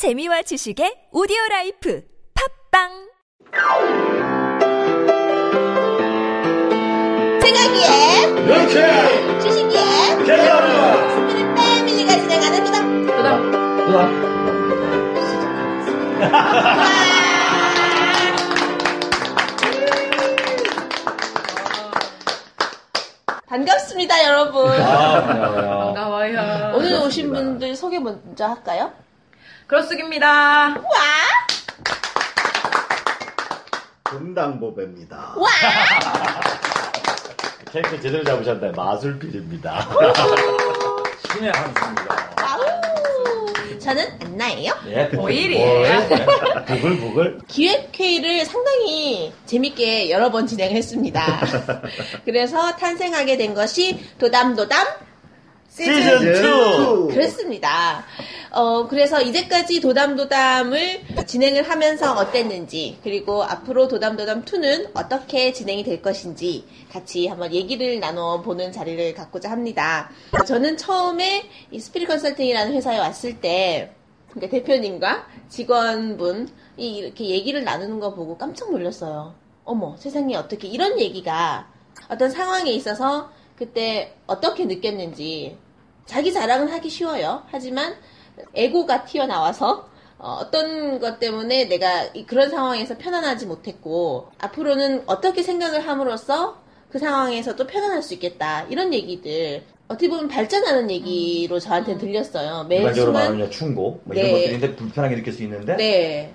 재미와 지식의 오디오 라이프 팝빵 생각이에 이렇게 주식이에 개념이야. 스피릿 패밀리가 진행하는 도담 그다음 그다음 반갑습니다 여러분 아 반가워요. 반가워요. 오늘 오신 분들 소개 먼저 할까요? 그렇습니다. 와! 금당보배입니다. 와! 캐릭터 제대로 잡으셨네. 마술필입니다. 신의 한수입니다. Wow! 저는 안나예요 예, 오일이에요. 부글부글. 기획회의를 상당히 재밌게 여러 번 진행했습니다 그래서 탄생하게 된 것이 도담도담 시즌 2! 그렇습니다. 어, 그래서 이제까지 도담도담을 진행을 하면서 어땠는지, 그리고 앞으로 도담도담 2는 어떻게 진행이 될 것인지 같이 한번 얘기를 나눠보는 자리를 갖고자 합니다. 저는 처음에 이 스피릿 컨설팅이라는 회사에 왔을 때, 그러니까 대표님과 직원분이 이렇게 얘기를 나누는 거 보고 깜짝 놀랐어요. 어머, 세상에 어떻게 이런 얘기가 어떤 상황에 있어서 그때 어떻게 느꼈는지 자기 자랑은 하기 쉬워요. 하지만 에고가 튀어나와서 어, 떤 것 때문에 내가 이- 그런 상황에서 편안하지 못했고 앞으로는 어떻게 생각을 함으로써 그 상황에서 또 편안할 수 있겠다 이런 얘기들 어떻게 보면 발전하는 얘기로 저한테 들렸어요. 매 일반적으로 순간 충고 뭐 이런 네. 것들인데 불편하게 느낄 수 있는데 네.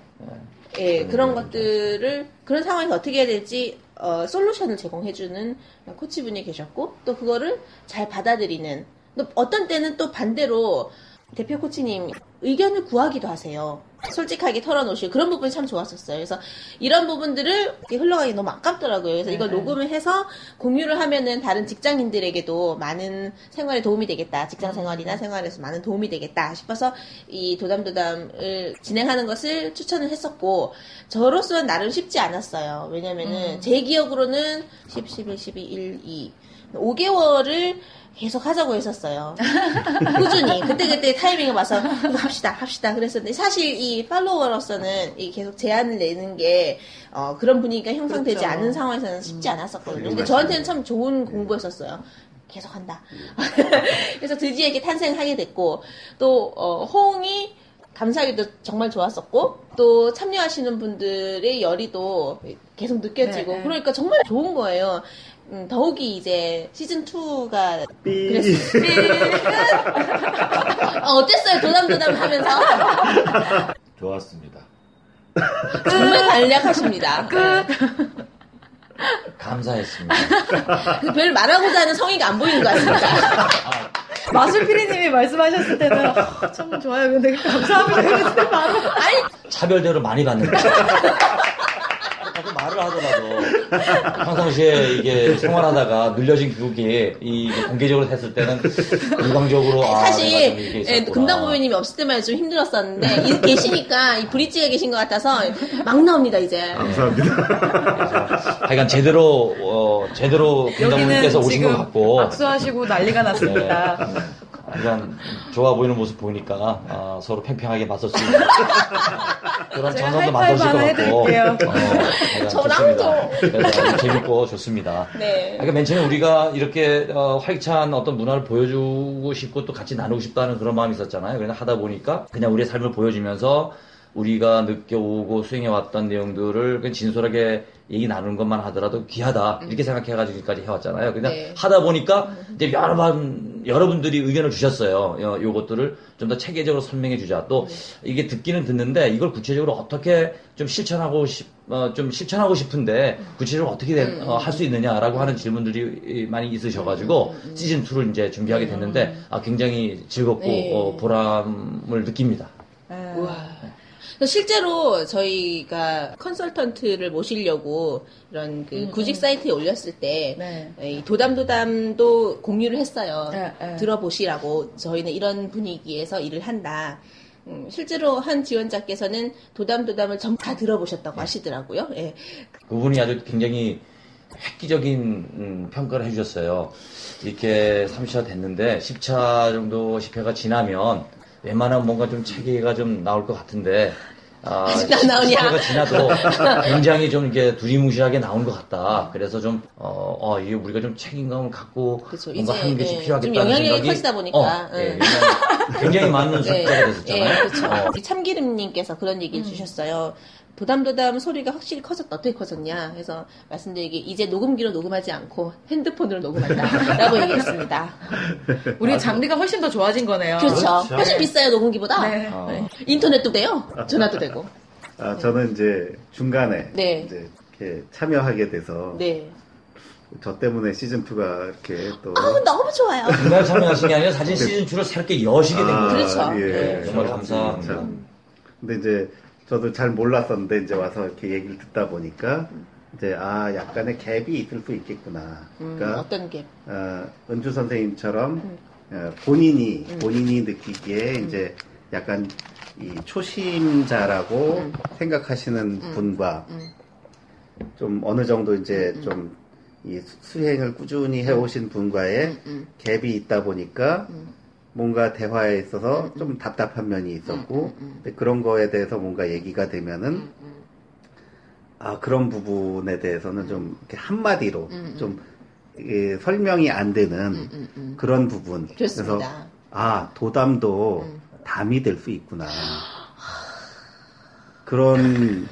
예, 그런 그런. 것들을 그런 상황에서 어떻게 해야 될지 어, 솔루션을 제공해주는 코치분이 계셨고 또 그거를 잘 받아들이는 또 어떤 때는 또 반대로 대표 코치님 의견을 구하기도 하세요. 솔직하게 털어놓으시고 그런 부분이 참 좋았었어요. 그래서 이런 부분들을 흘러가기 너무 아깝더라고요. 그래서 이걸 네. 녹음을 해서 공유를 하면은 다른 직장인들에게도 많은 생활에 도움이 되겠다. 직장 생활이나 생활에서 많은 도움이 되겠다 싶어서 이 도담도담을 진행하는 것을 추천을 했었고 저로서는 나름 쉽지 않았어요. 왜냐면은 제 기억으로는 10, 11, 12, 1, 2 5개월을 계속 하자고 했었어요. 꾸준히 그때그때 타이밍을 봐서 합시다 합시다 그랬었는데 사실 이 팔로워로서는 이 계속 제안을 내는 게 어, 그런 분위기가 형성되지 그렇죠. 않은 상황에서는 쉽지 않았었거든요. 근데 음. 저한테는 참 좋은 공부였었어요. 계속 한다. 그래서 드디어 이렇게 탄생하게 됐고 또 어, 호응이 감사하게도 정말 좋았었고 또 참여하시는 분들의 열의도 계속 느껴지고 네, 네. 그러니까 정말 좋은 거예요. 음, 더욱이 이제 시즌 2가 삐. 어, 어땠어요? 도담도담 하면서 좋았습니다. 정말 간략하십니다. 감사했습니다. 그별 말하고자 하는 성의가 안 보이는 것 같습니다. 마술피디님이 말씀하셨을 때는 아, 참 좋아요. 근데 감사합니다. 바로 아니 차별대로 많이 받는다. 말을 하더라도 평상시에 이게 생활하다가 늘려진 교육이 이 공개적으로 했을 때는 일방적으로 아, 사실 예, 있었구나. 금당부모님이 없을 때만 좀 힘들었었는데 이- 계시니까 이 브릿지가 계신 것 같아서 막 나옵니다 이제. 하여간 제대로 어, 제대로 여기는 금당부님께서 오신 것 같고 악수하시고 난리가 났습니다. 네. 하여간 좋아 보이는 모습 보니까 아, 서로 팽팽하게 맞설 수 있는 그런 전선도 만들어질 것 같고. 어, 저랑도. 재밌고 좋습니다. 네. 그러니까 맨 처음에 우리가 이렇게 어, 활기찬 어떤 문화를 보여주고 싶고 또 같이 나누고 싶다는 그런 마음이 있었잖아요. 그래서 하다 보니까 그냥 우리의 삶을 보여주면서 우리가 느껴오고 수행해왔던 내용들을 그냥 진솔하게 얘기 나누는 것만 하더라도 귀하다 이렇게 생각해가지고 여기까지 해왔잖아요. 그냥 네. 하다 보니까 이제 여러 번 여러분들이 의견을 주셨어요. 요, 요것들을 좀 더 체계적으로 설명해 주자. 또 이게 듣기는 듣는데 이걸 구체적으로 어떻게 좀 실천하고 싶, 어, 좀 실천하고 싶은데 구체적으로 어떻게 할수 있느냐라고 하는 질문들이 많이 있으셔가지고 시즌 2를 이제 준비하게 됐는데 아, 굉장히 즐겁고 네. 어, 보람을 느낍니다. 네. 우와. 실제로 저희가 컨설턴트를 모시려고 이런 그 구직 사이트에 올렸을 때 네. 이 도담도담도 공유를 했어요. 네, 네. 들어보시라고 저희는 이런 분위기에서 일을 한다. 음, 실제로 한 지원자께서는 도담도담을 전부 다 들어보셨다고 하시더라고요. 예. 그분이 아주 굉장히 획기적인 음, 평가를 해주셨어요. 이렇게 3차 됐는데 10차 정도 10회가 지나면 웬만하면 뭔가 좀 체계가 좀 나올 것 같은데 아, 아직도 나오냐? 시대가 지나도 굉장히 좀 이게 두리뭉실하게 나온 것 같다. 그래서 좀 어, 어, 이게 우리가 좀 책임감을 갖고 그쵸. 뭔가 이제, 하는 것이 예, 필요하겠다는 좀 영향력이 생각이 커지다 보니까, 어, 예, 응. 굉장히, 굉장히 많은 숫자가 됐었잖아요. 예, 그렇죠. 어, 참기름님께서 그런 얘기 주셨어요. 도담도담 소리가 확실히 커졌다. 어떻게 커졌냐? 그래서 말씀드리기 이제 녹음기로 녹음하지 않고 핸드폰으로 녹음한다 라고 얘기했습니다. 우리 장비가 훨씬 더 좋아진 거네요. 그렇죠. 그렇죠. 훨씬 비싸요 녹음기보다. 네. 어. 네. 인터넷도 돼요. 전화도 되고. 아, 저는 이제 중간에 네. 이제 이렇게 참여하게 돼서 네. 저 때문에 시즌 2가 이렇게 또 아 너무 좋아요. 중간에 참여하신 게 아니라 사진 시즌 2를 새롭게 여시게 된 아, 거죠. 그렇죠. 예. 네. 정말 감사합니다. 참. 근데 이제 저도 잘 몰랐었는데 이제 와서 이렇게 얘기를 듣다 보니까 이제 아 약간의 갭이 있을 수 있겠구나. 음, 그러니까 어떤 게? 어, 은주 선생님처럼 어, 본인이 본인이 느끼기에 이제 약간 이 초심자라고 생각하시는 분과 좀 어느 정도 이제 좀 이 수행을 꾸준히 해오신 분과의 갭이 있다 보니까 뭔가 대화에 있어서 좀 답답한 면이 있었고 근데 그런 거에 대해서 뭔가 얘기가 되면은 아 그런 부분에 대해서는 좀 이렇게 한마디로 좀 예, 설명이 안 되는 그런 부분. 그렇습니다. 그래서 아 도담도 담이 될 수 있구나. 그런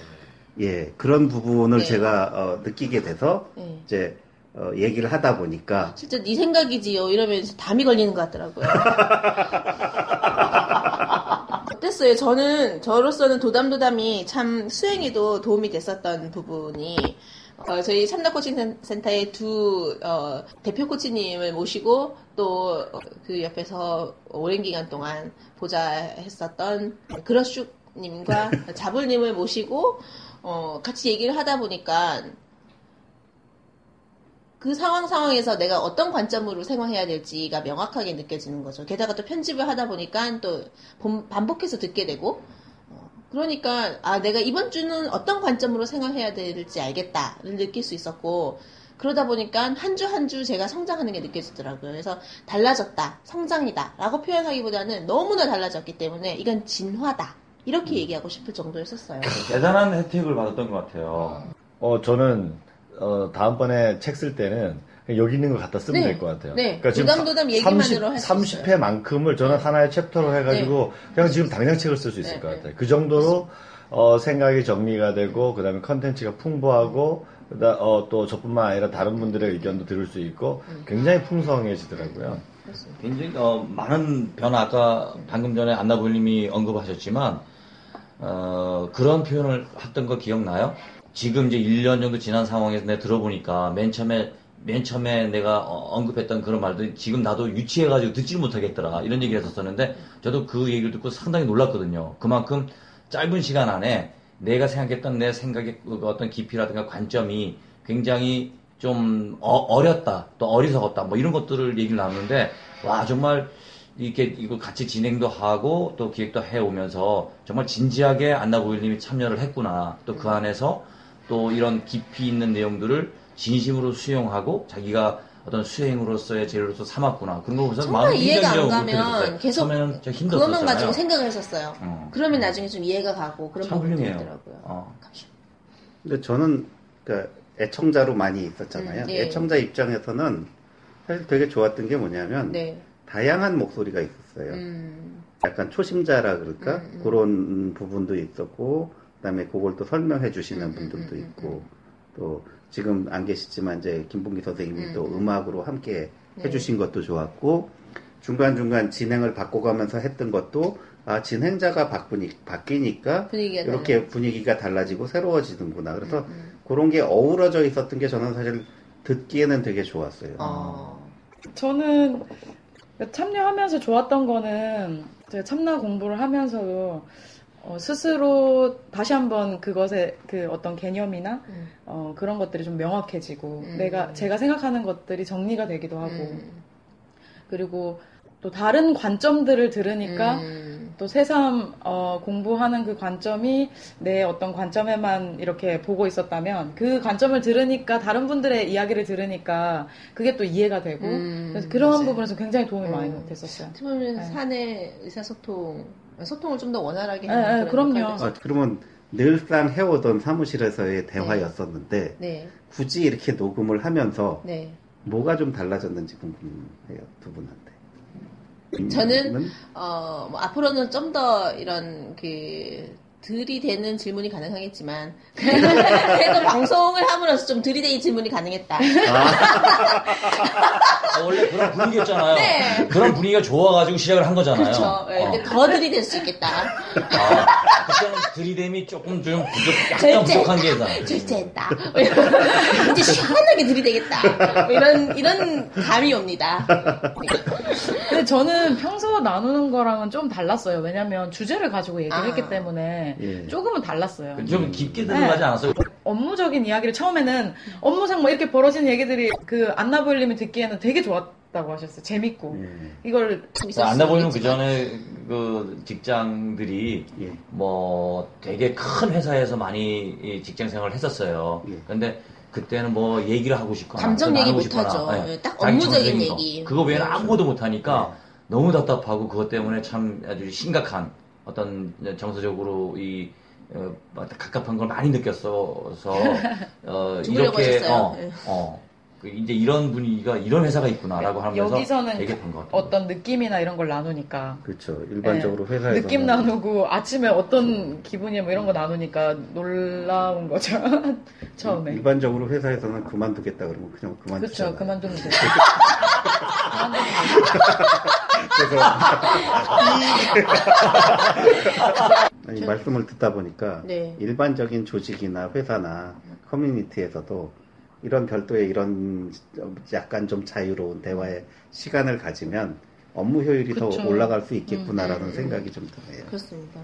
예 그런 부분을 네. 제가 어, 느끼게 돼서 네. 이제 어, 얘기를 하다 보니까 진짜 네 생각이지요. 이러면서 담이 걸리는 것 같더라고요. 어땠어요? 저는 저로서는 도담도담이 참 수행에도 도움이 됐었던 부분이 어, 저희 참나 코칭 센- 센터의 두 어, 대표 코치님을 모시고 또 그 옆에서 오랜 기간 동안 보좌했었던 그러슈님과 자불님을 모시고 어, 같이 얘기를 하다 보니까 그 상황 상황에서 내가 어떤 관점으로 생활해야 될지가 명확하게 느껴지는 거죠. 게다가 또 편집을 하다 보니까 또 본- 반복해서 듣게 되고, 어, 그러니까 아 내가 이번 주는 어떤 관점으로 생활해야 될지 알겠다를 느낄 수 있었고, 그러다 보니까 한주 한 주 제가 성장하는 게 느껴지더라고요. 그래서 달라졌다, 성장이다라고 표현하기보다는 너무나 달라졌기 때문에 이건 진화다 이렇게 얘기하고 싶을 정도였었어요. 대단한 혜택을 받았던 것 같아요. 어, 저는, 어, 다음번에 책 쓸 때는 여기 있는 거 갖다 쓰면 네. 될것 같아요. 네. 그러니까 지금 도담도담 얘기만으로 할수 30회만큼을 저는 하나의 챕터로 해가지고 그냥 지금 당장 책을 쓸 수 있을 네, 것 네. 같아요. 그 정도로 어, 생각이 정리가 되고 그다음에 컨텐츠가 풍부하고 그다 어, 또 저뿐만 아니라 다른 분들의 의견도 들을 수 있고 음. 굉장히 풍성해지더라고요. 굉장히 어, 많은 변화 아까 방금 전에 안나부님이 언급하셨지만 어, 그런 표현을 했던 거 기억나요? 지금 이제 1년 정도 지난 상황에서 내가 들어보니까 맨 처음에 맨 처음에 내가 어, 언급했던 그런 말도 지금 나도 유치해가지고 듣질 못하겠더라 이런 얘기를 했었었는데 저도 그 얘기를 듣고 상당히 놀랐거든요. 그만큼 짧은 시간 안에 내가 생각했던 내 생각의 그 어떤 깊이라든가 관점이 굉장히 좀 어, 렸다또 어리석었다 뭐 이런 것들을 얘기를 나누는데 와 정말 이렇게 이거 같이 진행도 하고 또 기획도 해오면서 정말 진지하게 안나보일님이 참여를 했구나 또 그 안에서 또 이런 깊이 있는 내용들을 진심으로 수용하고 자기가 어떤 수행으로서의 재료로서 삼았구나 그런 거 보면서 정말 마음이 이해가 안 가면. 계속. 그것만 가지고 생각을 했었어요. 어. 그러면 나중에 좀 이해가 가고 그런 훌륭해요. 있더라고요. 어. 근데 저는 그러니까 애청자로 많이 있었잖아요. 음, 예. 애청자 입장에서는 사실 되게 좋았던 게 뭐냐면 네. 다양한 목소리가 있었어요. 음, 약간 초심자라 그럴까 음, 음. 그런 부분도 있었고 그다음에 그걸 또 설명해 주시는 음, 분들도 음, 음, 있고 또 지금 안 계시지만 이제 김봉기 선생님이 음, 또 음. 음악으로 함께 네. 해주신 것도 좋았고 중간 중간 진행을 바꿔가면서 했던 것도 아 진행자가 바꾸니 바뀌니까 분위기가 이렇게 분위기가 달라지고 새로워지는구나. 그래서 음. 그런 게 어우러져 있었던 게 저는 사실 듣기에는 되게 좋았어요. 어. 저는 참여하면서 좋았던 거는 제가 참나 공부를 하면서도 어, 스스로 다시 한번 그것의 그 어떤 개념이나 음. 어, 그런 것들이 좀 명확해지고 음. 내가 제가 생각하는 것들이 정리가 되기도 하고 음. 그리고 또 다른 관점들을 들으니까 음. 또 새삼 어, 공부하는 그 관점이 내 어떤 관점에만 이렇게 보고 있었다면 그 관점을 들으니까 다른 분들의 이야기를 들으니까 그게 또 이해가 되고 음, 그래서 그런 맞아요. 부분에서 굉장히 도움이 많이 음. 됐었어요. 어떻게 보면 네. 사내 의사소통, 소통을 좀 더 원활하게 네, 하는 네, 그런 그럼요. 아, 그러면 늘상 해오던 사무실에서의 대화였었는데 네, 굳이 이렇게 녹음을 하면서 네. 뭐가 좀 달라졌는지 궁금해요 두 분한테. 저는 는 어, 뭐 앞으로는 좀 더 이런 그 들이대는 질문이 가능하겠지만 그래도 방송을 함으로써 좀 들이대는 질문이 가능했다. 아, 원래 그런 분위기였잖아요. 네. 그런 분위기가 좋아가지고 시작을 한 거잖아요. 그렇죠. 네, 어. 근데 더 들이댈 수 있겠다. 아, 그때는 들이댐이 조금 좀 부족, 약간. 부족한 게 있잖아요. 절제했다. 이제 시원하게 들이대겠다. 뭐 이런 이런 감이 옵니다. 근데 저는 평소 나누는 거랑은 좀 달랐어요. 왜냐면 주제를 가지고 얘기를 아. 했기 때문에 예. 조금은 달랐어요. 좀 깊게 들어가지 않았어요? 업무적인 이야기를 처음에는 업무상 뭐 이렇게 벌어지는 얘기들이 그 안나보일님이 듣기에는 되게 좋았다고 하셨어요. 재밌고 예. 이걸 안나 보이면 그 전에 그 직장들이 예. 뭐 되게 큰 회사에서 많이 이 직장 생활을 했었어요. 예. 근데 그때는 뭐 얘기를 하고 싶거나 감정 또 얘기 나누고 못 싶거나, 하죠. 예, 예, 딱 업무적인. 얘기. 그거 외에는 네. 아무것도 못 하니까 너무 답답하고 그것 때문에 참 아주 심각한 어떤 정서적으로 이 어, 갑갑한 걸 많이 느꼈어서 어, 이렇게 하셨어요. 어, 예. 어, 그 이제 이런 분위기가 이런 회사가 있구나라고 하면서 여기서는 되게 반가웠던 어떤 느낌이나 이런 걸 나누니까 그렇죠. 일반적으로 예. 회사에서 느낌 나누고 아침에 어떤 기분이야 뭐 이런 거 나누니까 놀라운 거죠. 처음에. 일반적으로 회사에서는 그만두겠다 그러면 그냥 그만두잖아요. 그렇죠. 그만두면 돼요. 그래서 아니, 말씀을 듣다 보니까 네. 일반적인 조직이나 회사나 커뮤니티에서도 이런 별도의 이런 약간 좀 자유로운 대화의 시간을 가지면 업무 효율이 더 그쵸. 올라갈 수 있겠구나라는 음. 생각이 좀 드네요. 그렇습니다.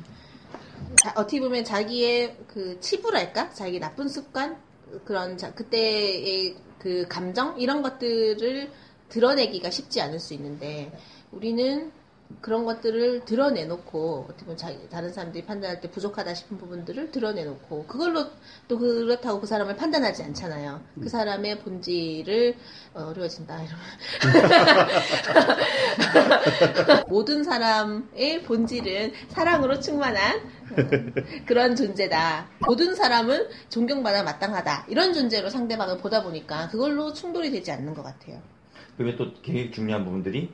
자, 어떻게 보면 자기의 그 치부랄까? 자기 나쁜 습관? 그런 자, 그때의 그 감정? 이런 것들을 드러내기가 쉽지 않을 수 있는데 우리는 그런 것들을 드러내놓고 어떻게 보면 자기, 다른 사람들이 판단할 때 부족하다 싶은 부분들을 드러내놓고 그걸로 또 그렇다고 그 사람을 판단하지 않잖아요. 그 사람의 본질을 어, 어려워진다 이러면 모든 사람의 본질은 사랑으로 충만한 어, 그런 존재다. 모든 사람은 존경받아 마땅하다. 이런 존재로 상대방을 보다 보니까 그걸로 충돌이 되지 않는 것 같아요. 그리고 또 되게 중요한 부분들이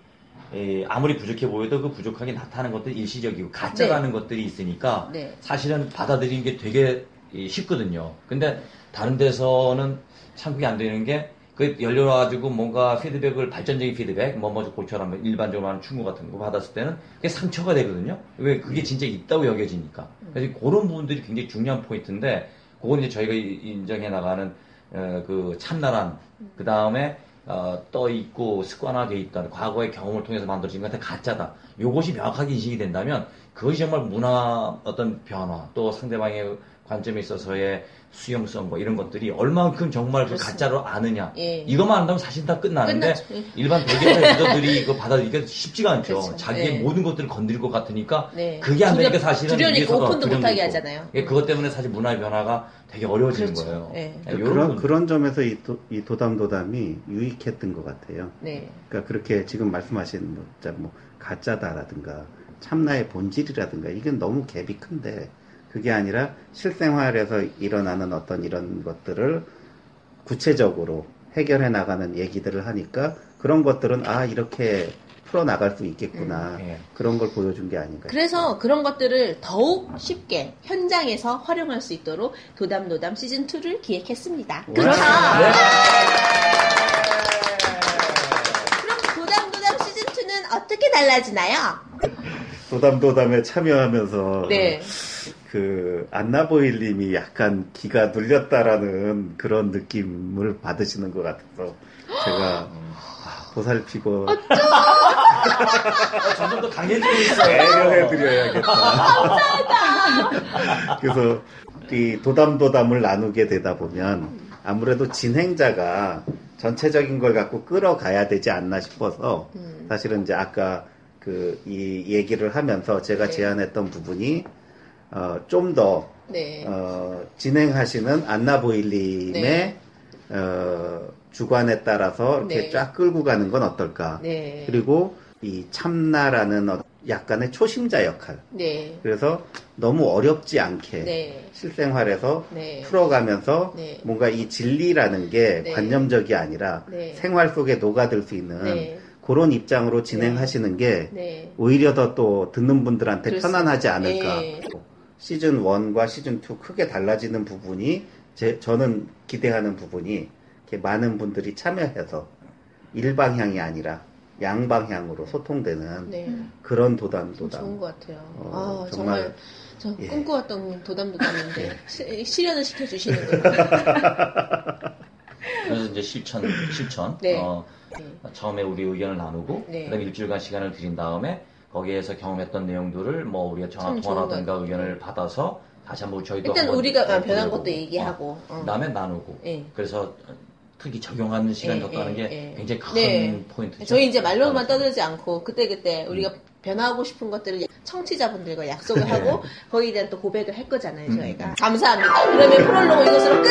에, 아무리 부족해 보여도 그 부족하게 나타나는 것들이 일시적이고 가짜라는 것들이 있으니까 네. 사실은 받아들이는 게 되게 이, 쉽거든요. 근데 다른 데서는 참 그게 안 되는 게 그 열려가지고 뭔가 피드백을 발전적인 피드백, 뭐 먼저 고쳐라, 뭐 일반적으로 하는 충고 같은 거 받았을 때는 그게 상처가 되거든요. 왜 그게 진짜 있다고 여겨지니까. 그래서 그런 부분들이 굉장히 중요한 포인트인데, 그건 이제 저희가 이- 인정해 나가는 어, 그 참나란 그 다음에 어, 떠 있고 습관화돼 있던 과거의 경험을 통해서 만들어진 것한테 가짜다. 요것이 명확하게 인식이 된다면 그것이 정말 문화 어떤 변화 또 상대방의 관점에 있어서의 수용성 뭐 이런 것들이 얼만큼 정말 그. 가짜로 아느냐 예. 이것만 안다면 사실 다 끝나는데 끝나죠. 예. 일반 대기업의 리더들이 이거 받아들이기가 쉽지가 않죠. 그렇죠. 자기의 네. 모든 것들을 건드릴 것 같으니까 네. 그게 안 되니까 사실은 두려우니까 위에서가 오픈도 못하게 있고. 하잖아요. 예, 그것 때문에 사실 문화의 변화가 되게 어려워지는 그렇죠. 거예요. 네. 예, 그런. 그런 점에서 이, 도, 이 도담도담이 유익했던 것 같아요. 네. 그러니까 그렇게 지금 말씀하신 뭐, 뭐 가짜다라든가 참나의 본질이라든가 이건 너무 갭이 큰데 그게 아니라 실생활에서 일어나는 어떤 이런 것들을 구체적으로 해결해 나가는 얘기들을 하니까 그런 것들은 아 이렇게 풀어 나갈 수 있겠구나 음, 예. 그런 걸 보여준 게 아닌가. 그래서 그런 것들을 더욱 쉽게 현장에서 활용할 수 있도록 도담도담 시즌 2를 기획했습니다. 그렇죠. 네. 그럼 도담도담 시즌 2는 어떻게 달라지나요? 도담 도담에 참여하면서 네. 그 안나보일님이 약간 기가 눌렸다라는 그런 느낌을 받으시는 것 같아서 제가 아, 보살피고 점점 더 강해지고 있어요. 배려해드려야겠다. 그래서 이 도담도담을 나누게 되다 보면 아무래도 진행자가 전체적인 걸 갖고 끌어가야 되지 않나 싶어서 음. 사실은 이제 아까 그 이 얘기를 하면서 제가 네. 제안했던 부분이 어, 좀더 네. 어, 진행하시는 안나 보일님의 네. 어, 주관에 따라서 이렇게 네. 쫙 끌고 가는 건 어떨까? 네. 그리고 이 참나라는 어- 약간의 초심자 역할. 네. 그래서 너무 어렵지 않게 네. 실생활에서 네. 풀어가면서 네. 뭔가 이 진리라는 게 네. 관념적이 아니라 네. 생활 속에 녹아들 수 있는 네. 그런 입장으로 진행하시는 게 네. 오히려 더 또 듣는 분들한테 편안하지. 않을까. 네. 시즌 1과 시즌 2 크게 달라지는 부분이 제, 저는 기대하는 부분이 이렇게 많은 분들이 참여해서 일방향이 아니라 양방향으로 소통되는 네. 그런 도담 도담. 좋은 것 같아요. 어, 아, 정말, 정말, 저 예. 꿈꿔왔던 도담 도담인데 시- 실현을 시켜주시는군요. 그래서 이제 실천, 실천. 네. 어, 네. 처음에 우리 의견을 나누고, 네. 그다음에 일주일간 시간을 드린 다음에 거기에서 경험했던 내용들을 뭐 우리가 전화 통화라든가. 의견을 받아서 다시 한번 저희도 일단 한번 우리가 어, 변한. 것도 얘기하고. 어, 어. 그다음에 나누고. 예. 그래서 특히 적용하는 시간 예, 줬다는 예, 게 예. 굉장히 큰 네. 포인트죠. 저희 이제 말로만 떠들지 않고 그때그때 우리가 변하고 싶은 것들을 청취자분들과 약속을 하고 거기에 대한 또 고백을 할 거잖아요, 저희가. 감사합니다. 그러면 프롤로그 이것으로 끝!